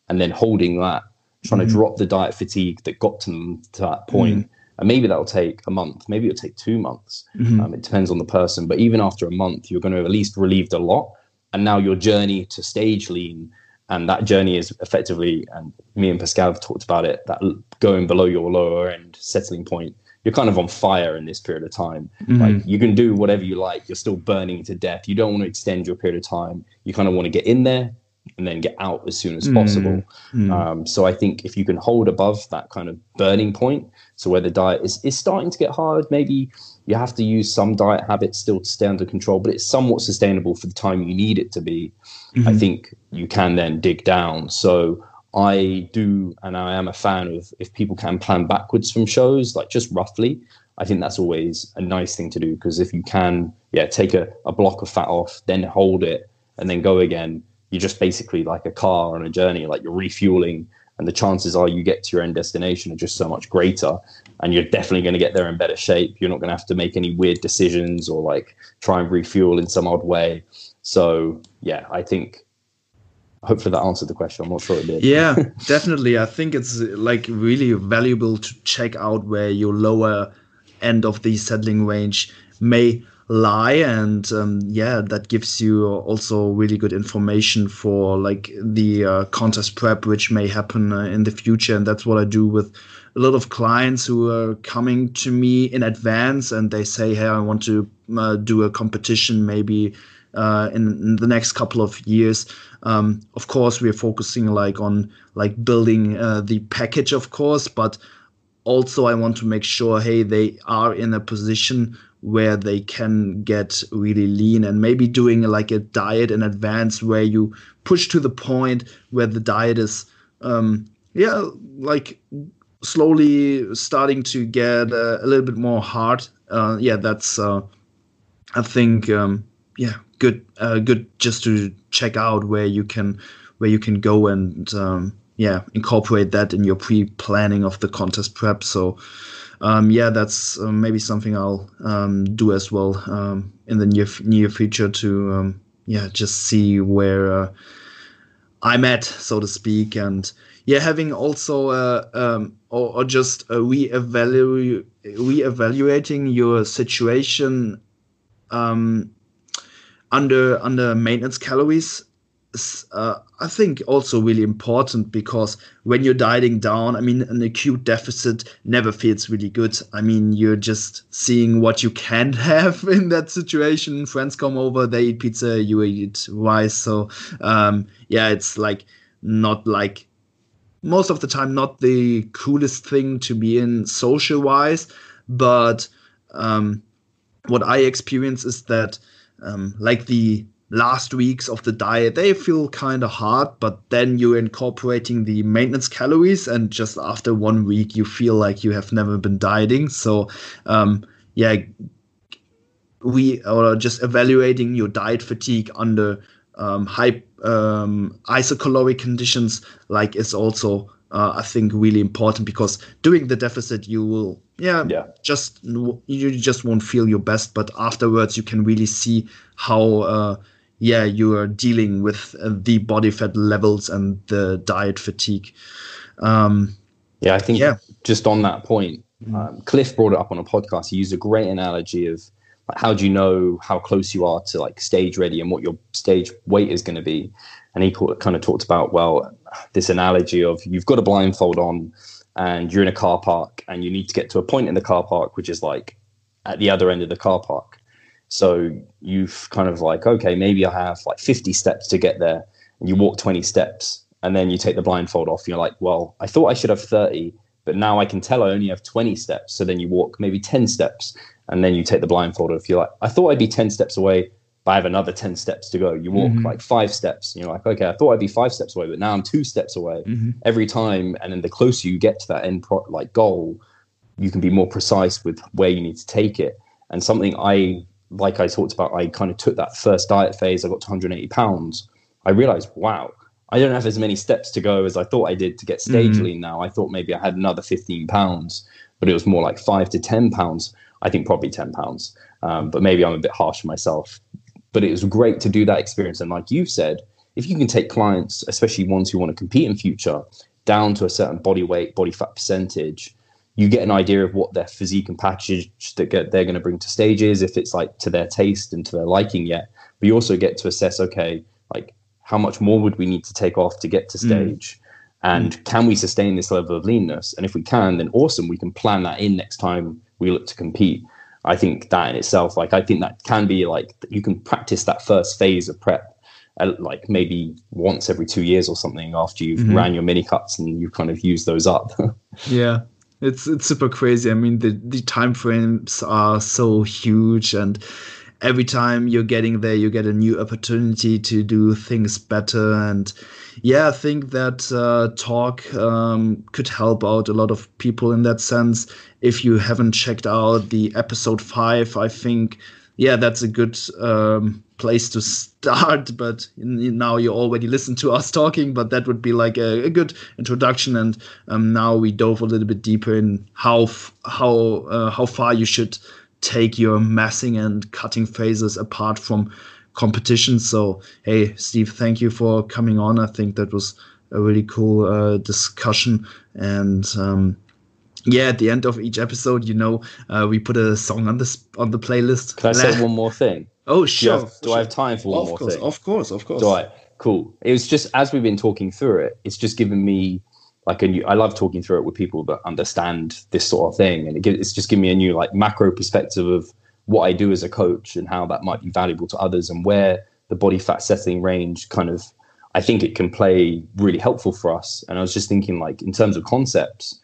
and then holding that, trying mm-hmm. to drop the diet fatigue that got to them to that point. Mm-hmm. And maybe that'll take a month, maybe it'll take two months. Mm-hmm. Um, it depends on the person. But even after a month, you're going to have at least relieved a lot. And now your journey to stage lean, and that journey is effectively, and me and Pascal have talked about it, that going below your lower end settling point you're kind of on fire in this period of time. Mm-hmm. Like you can do whatever you like, you're still burning to death. You don't want to extend your period of time. You kind of want to get in there and then get out as soon as mm-hmm. possible. Mm-hmm. Um, so I think if you can hold above that kind of burning point, so where the diet is is starting to get hard, maybe you have to use some diet habits still to stay under control, but it's somewhat sustainable for the time you need it to be. I mm-hmm. think you can then dig down. So I do, and I am a fan of if people can plan backwards from shows, like just roughly. I think that's always a nice thing to do because if you can, yeah, take a, a block of fat off, then hold it, and then go again, you're just basically like a car on a journey, like you're refueling, and the chances are you get to your end destination are just so much greater, and you're definitely going to get there in better shape. You're not going to have to make any weird decisions or like try and refuel in some odd way. So yeah, I think hopefully that answered the question. I'm not sure it did. Yeah, [laughs] definitely. I think it's like really valuable to check out where your lower end of the settling range may lie and um, yeah that gives you also really good information for like the uh, contest prep which may happen uh, in the future and that's what i do with a lot of clients who are coming to me in advance and they say hey i want to uh, do a competition maybe uh, in, in, the next couple of years. Um, of course, we are focusing like on like building uh, the package, of course, but also I want to make sure, hey, they are in a position where they can get really lean and maybe doing like a diet in advance where you push to the point where the diet is, um, yeah, like slowly starting to get uh, a little bit more hard. Uh, yeah, that's uh, I think um, yeah good uh, good just to check out where you can where you can go and um, yeah incorporate that in your pre-planning of the contest prep so um, yeah that's uh, maybe something I'll um, do as well um, in the near near future to um, yeah just see where uh, I'm at so to speak. And yeah having also uh, or, or, just uh, re-evaluating re-evaluating your situation under under maintenance calories uh, I think also really important because when you're dieting down, I mean, an acute deficit never feels really good. I mean, you're just seeing what you can [laughs] have in that situation. Friends come over, they eat pizza, you eat rice. So, um, yeah, it's like not like most of the time not the coolest thing to be in social wise, but um, what I experience is that um, like the last weeks of the diet they feel kind of hard but then you're incorporating the maintenance calories and just after one week you feel like you have never been dieting. So um, yeah we are just evaluating your diet fatigue under um, high um, isocaloric conditions like is also uh, I think really important because during the deficit you will yeah, yeah. just you just won't feel your best but afterwards you can really see how uh, yeah you are dealing with uh, the body fat levels and the diet fatigue um, yeah I think yeah. just on that point mm. um, Cliff brought it up on a podcast he used a great analogy of like, how do you know how close you are to like stage ready and what your stage weight is going to be and he kind of talked about well this analogy of you've got a blindfold on and you're in a car park and you need to get to a point in the car park which is like at the other end of the car park. So you've kind of like, okay, maybe I have like 50 steps to get there, and you walk 20 steps, and then you take the blindfold off. And you're like, well, I thought I should have 30, but now I can tell I only have 20 steps. So then you walk maybe 10 steps, and then you take the blindfold off. You're like, I thought I'd be 10 steps away, but I have another 10 steps to go. You walk mm-hmm. like five steps, and you're like, okay, I thought I'd be five steps away, but now I'm two steps away mm-hmm. every time. And then the closer you get to that end pro- like goal, you can be more precise with where you need to take it. And something I like I talked about, I kind of took that first diet phase. I got to 180 pounds. I realized, wow, I don't have as many steps to go as I thought I did to get stage mm-hmm. lean now. I thought maybe I had another 15 pounds, but it was more like five to 10 pounds. I think probably 10 pounds, um, but maybe I'm a bit harsh on myself. But it was great to do that experience. And like you said, if you can take clients, especially ones who want to compete in future, down to a certain body weight, body fat percentage, you get an idea of what their physique and package that get, they're going to bring to stages, if it's like to their taste and to their liking yet. But you also get to assess, okay, like how much more would we need to take off to get to mm. stage? Mm. And mm. can we sustain this level of leanness? And if we can, then awesome. We can plan that in next time we look to compete. I think that in itself, like I think that can be like you can practice that first phase of prep, uh, like maybe once every two years or something after you've mm-hmm. ran your mini cuts and you've kind of use those up. [laughs] yeah, it's it's super crazy. I mean, the the time frames are so huge, and every time you're getting there, you get a new opportunity to do things better. And yeah, I think that uh, talk um, could help out a lot of people in that sense. If you haven't checked out the episode five, I think yeah, that's a good um, place to start. [laughs] But now you already listened to us talking, but that would be like a, a good introduction. And um, now we dove a little bit deeper in how how uh, how far you should take your massing and cutting phases apart from competition. So hey, Steve, thank you for coming on. I think that was a really cool uh, discussion and. Um, yeah, at the end of each episode, you know, uh, we put a song on this on the playlist. Can I say one more thing? Oh, sure. Do, have, do sure. I have time for one of more course, thing? Of course, of course. Do I? Cool. It was just as we've been talking through it, it's just given me like a new. I love talking through it with people that understand this sort of thing, and it gives, it's just given me a new like macro perspective of what I do as a coach and how that might be valuable to others, and where the body fat settling range kind of. I think it can play really helpful for us. And I was just thinking, like, in terms of concepts,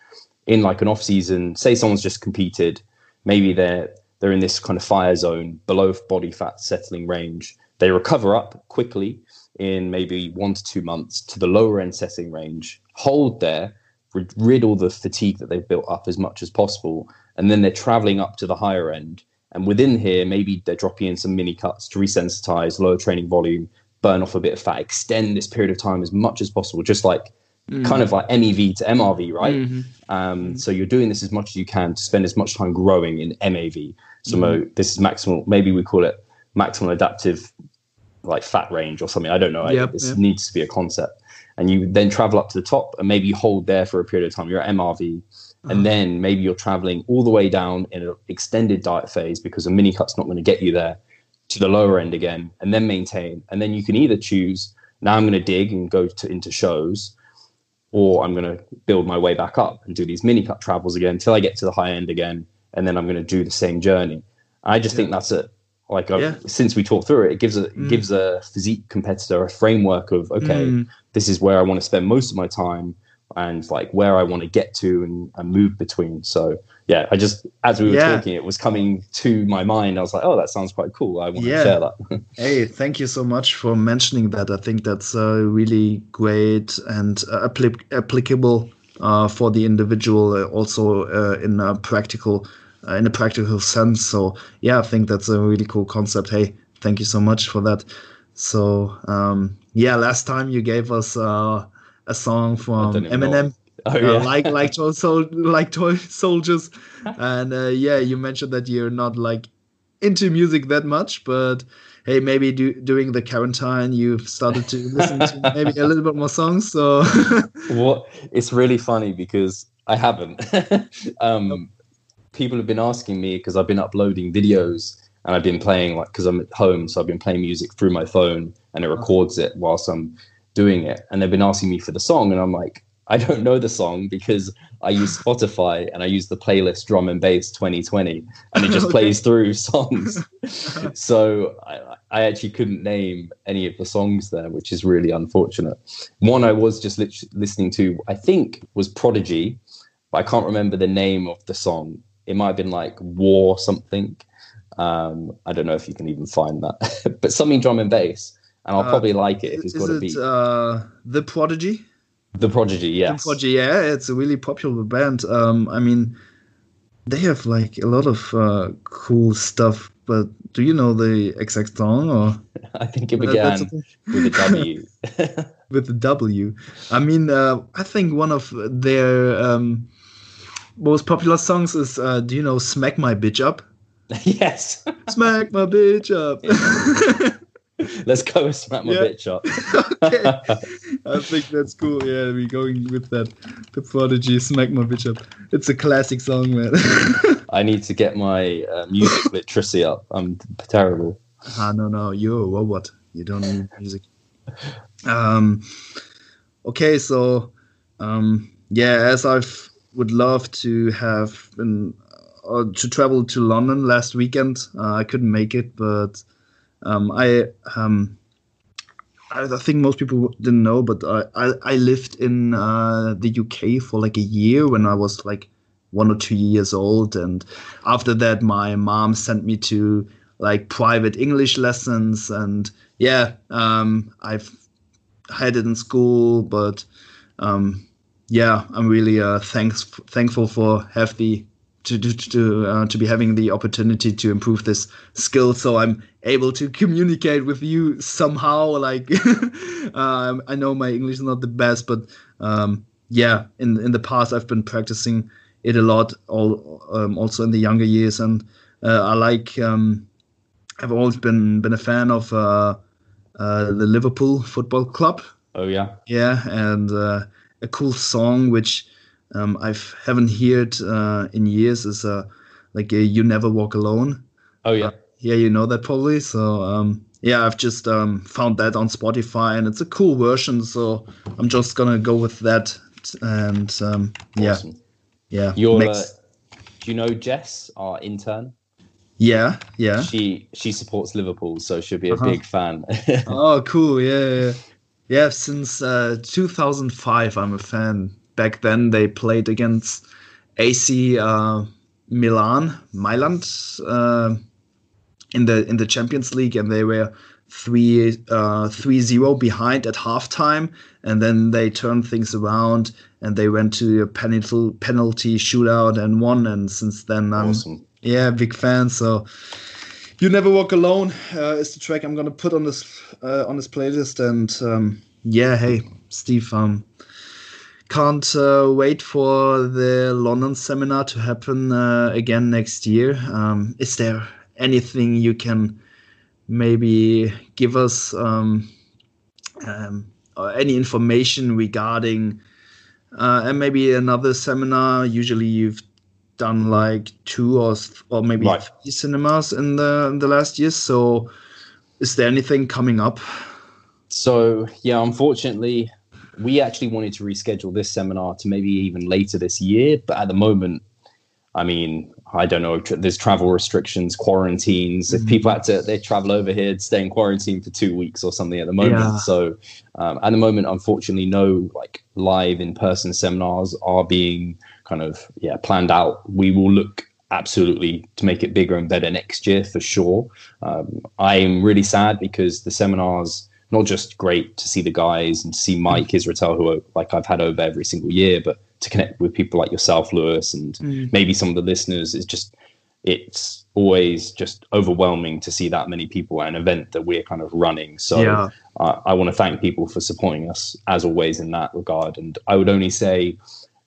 in like an off season, say someone's just competed, maybe they're they're in this kind of fire zone below body fat settling range. They recover up quickly in maybe one to two months to the lower end setting range, hold there, rid all the fatigue that they've built up as much as possible, and then they're traveling up to the higher end. And within here, maybe they're dropping in some mini cuts to resensitize, lower training volume, burn off a bit of fat, extend this period of time as much as possible, just like mm. kind of like MEV to MRV, right? Mm-hmm. Um, mm-hmm. So you're doing this as much as you can to spend as much time growing in MAV. So mm-hmm. this is maximal. Maybe we call it maximal adaptive, like fat range or something. I don't know. Yep, this yep. needs to be a concept. And you then travel up to the top and maybe hold there for a period of time. You're at MRV. And uh-huh. then maybe you're traveling all the way down in an extended diet phase because a mini cut's not going to get you there to the lower end again and then maintain. And then you can either choose now I'm going to dig and go to, into shows, or I'm going to build my way back up and do these mini cut travels again until I get to the high end again, and then I'm going to do the same journey. I just yeah. think that's it. Like yeah. since we talked through it, it gives a mm. gives a physique competitor a framework of okay, mm. this is where I want to spend most of my time, and like where I want to get to and, and move between. So yeah, I just as we were yeah. talking, it was coming to my mind. I was like, oh, that sounds quite cool. I want yeah. to share that. [laughs] hey, thank you so much for mentioning that. I think that's uh, really great and uh, apl- applicable uh, for the individual, uh, also uh, in a practical uh, in a practical sense. So yeah, I think that's a really cool concept. Hey, thank you so much for that. So um, yeah, last time you gave us a song from Eminem. Know Oh, uh, yeah. uh, like like [laughs] toy sol- like toy soldiers, and uh, yeah, you mentioned that you're not like into music that much, but hey, maybe do, doing the quarantine, you've started to listen to [laughs] maybe a little bit more songs. So [laughs] what? It's really funny because I haven't. um, people have been asking me because I've been uploading videos and I've been playing like because I'm at home, so I've been playing music through my phone and it records it whilst I'm doing it. And they've been asking me for the song, and I'm like, I don't know the song because I use Spotify and I use the playlist Drum and Bass 2020, and it just [laughs] okay. plays through songs. [laughs] so I, I, actually couldn't name any of the songs there, which is really unfortunate. One I was just li- listening to, I think, was Prodigy, but I can't remember the name of the song. It might have been like War something. Um, I don't know if you can even find that, [laughs] but something drum and bass, and I'll uh, probably like it if it's got a beat. Uh, the Prodigy. The Prodigy, yes. The Prodigy, yeah, it's a really popular band. Um, I mean, they have like a lot of uh, cool stuff. But do you know the exact song? Or [laughs] I think it began with a [laughs] W. [laughs] with the W. I mean, uh, I think one of their um, most popular songs is uh, Do you know "Smack My Bitch Up"? yes. Smack my bitch up. [laughs] Let's go and smack my yeah. bitch up. [laughs] okay. I think that's cool. Yeah, we're going with that. The Prodigy, Smack My Bitch Up. It's a classic song, man. [laughs] I need to get my uh, music literacy up. I'm terrible. Ah, no, no. You, what, what? You don't need music. Um, okay, so, um, yeah, as I've would love to have been uh, to travel to London last weekend. Uh, I couldn't make it, but um, I um, I, think most people didn't know, but I, I, I lived in uh, the UK for like a year when I was like one or two years old, and after that, my mom sent me to like private English lessons, and yeah, um, I've had it in school, but um, yeah, I'm really uh, thanks thankful for have the to to to, uh, to be having the opportunity to improve this skill. So i'm able to communicate with you somehow like [laughs] um, i know my english is not the best but um, yeah in in the past i've been practicing it a lot all um, also in the younger years and uh, i like um, i've always been been a fan of uh, uh, the liverpool football club. Oh yeah. Yeah and uh, a cool song which um, I haven't heard uh, in years is uh, like a "You Never Walk Alone." Oh yeah, uh, yeah, you know that probably. So um, yeah, I've just um, found that on Spotify, and it's a cool version. So I'm just gonna go with that, and um, yeah, yeah. Your, uh, do you know Jess, our intern? Yeah, yeah. She she supports Liverpool, so she'll be a uh-huh. big fan. [laughs] oh, cool! Yeah, yeah. yeah since uh, 2005, I'm a fan back then they played against AC uh, Milan, Milan, uh, in the in the Champions League, and they were three uh, three zero behind at halftime, and then they turned things around and they went to a penalty penalty shootout and won. And since then, I'm awesome. yeah big fan. So. You never walk alone uh, is the track I'm gonna put on this uh, on this playlist, and um, yeah, hey Steve, um, can't uh, wait for the London seminar to happen uh, again next year. Um, is there anything you can maybe give us um, um, any information regarding uh, and maybe another seminar? Usually you've done like two or or maybe right. three cinemas in the in the last years. So is there anything coming up? So yeah, unfortunately, we actually wanted to reschedule this seminar to maybe even later this year, but at the moment, I mean, I don't know. There's travel restrictions, quarantines. Mm-hmm. If people had to, they travel over here, stay in quarantine for two weeks or something at the moment. Yeah. So um, at the moment, unfortunately, no like live in-person seminars are being kind of yeah planned out. We will look absolutely to make it bigger and better next year for sure. Um, I'm really sad because the seminars not just great to see the guys and to see Mike mm. Israetel, who like I've had over every single year, but to connect with people like yourself, Lewis, and mm. maybe some of the listeners is just it's always just overwhelming to see that many people at an event that we're kind of running. So yeah. uh, I want to thank people for supporting us as always in that regard. And I would only say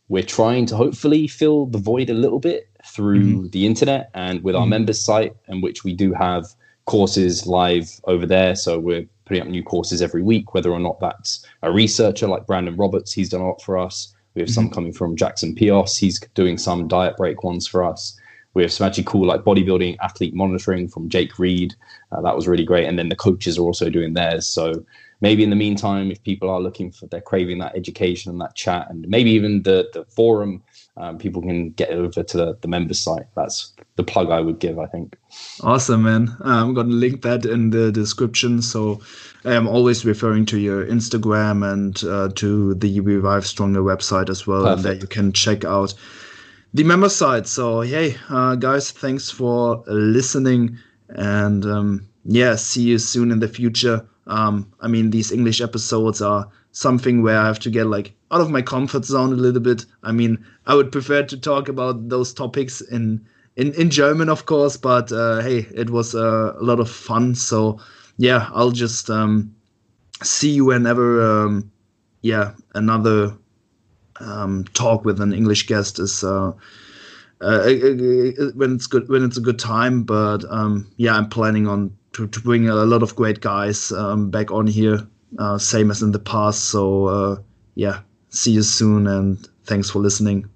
we're trying to hopefully fill the void a little bit through mm-hmm. the internet and with our mm-hmm. members site, in which we do have courses live over there. So we're putting up new courses every week, whether or not that's a researcher like Brandon Roberts, he's done a lot for us. We have some mm-hmm. coming from Jackson Peos, he's doing some diet break ones for us. we have some actually cool like bodybuilding athlete monitoring from Jake Reed. Uh, that was really great. And then the coaches are also doing theirs. So maybe in the meantime, if people are looking for, they're craving that education and that chat, and maybe even the the forum, um, people can get over to the, the members site. That's the plug I would give. I think. Awesome, man. I'm gonna link that in the description. So I'm always referring to your Instagram and uh, to the Revive Stronger website as well, Perfect. and there you can check out the member site. So, hey, uh, guys, thanks for listening. And um, yeah, see you soon in the future. Um, I mean, these English episodes are something where I have to get like out of my comfort zone a little bit. I mean, I would prefer to talk about those topics in in, in German, of course, but uh, hey, it was uh, a lot of fun. So yeah, I'll just um, see you whenever um, yeah another um, talk with an English guest is uh, uh, uh, uh, when it's good when it's a good time. But um, yeah, I'm planning on to, to bring a lot of great guys um, back on here, uh, same as in the past. So uh, yeah, see you soon and thanks for listening.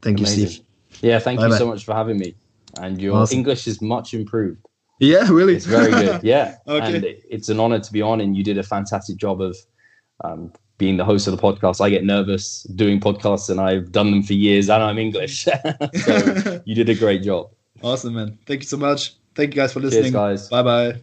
Thank Amazing. you, Steve. Yeah, thank Bye-bye. you so much for having me. And your awesome. English is much improved. Yeah, really. It's very good. [laughs] Yeah, okay. and it's an honor to be on, and you did a fantastic job of um, being the host of the podcast, I get nervous doing podcasts and I've done them for years and I'm English. [laughs] so [laughs] you did a great job. Awesome, man. Thank you so much. Thank you guys for listening. Cheers, guys. Bye bye.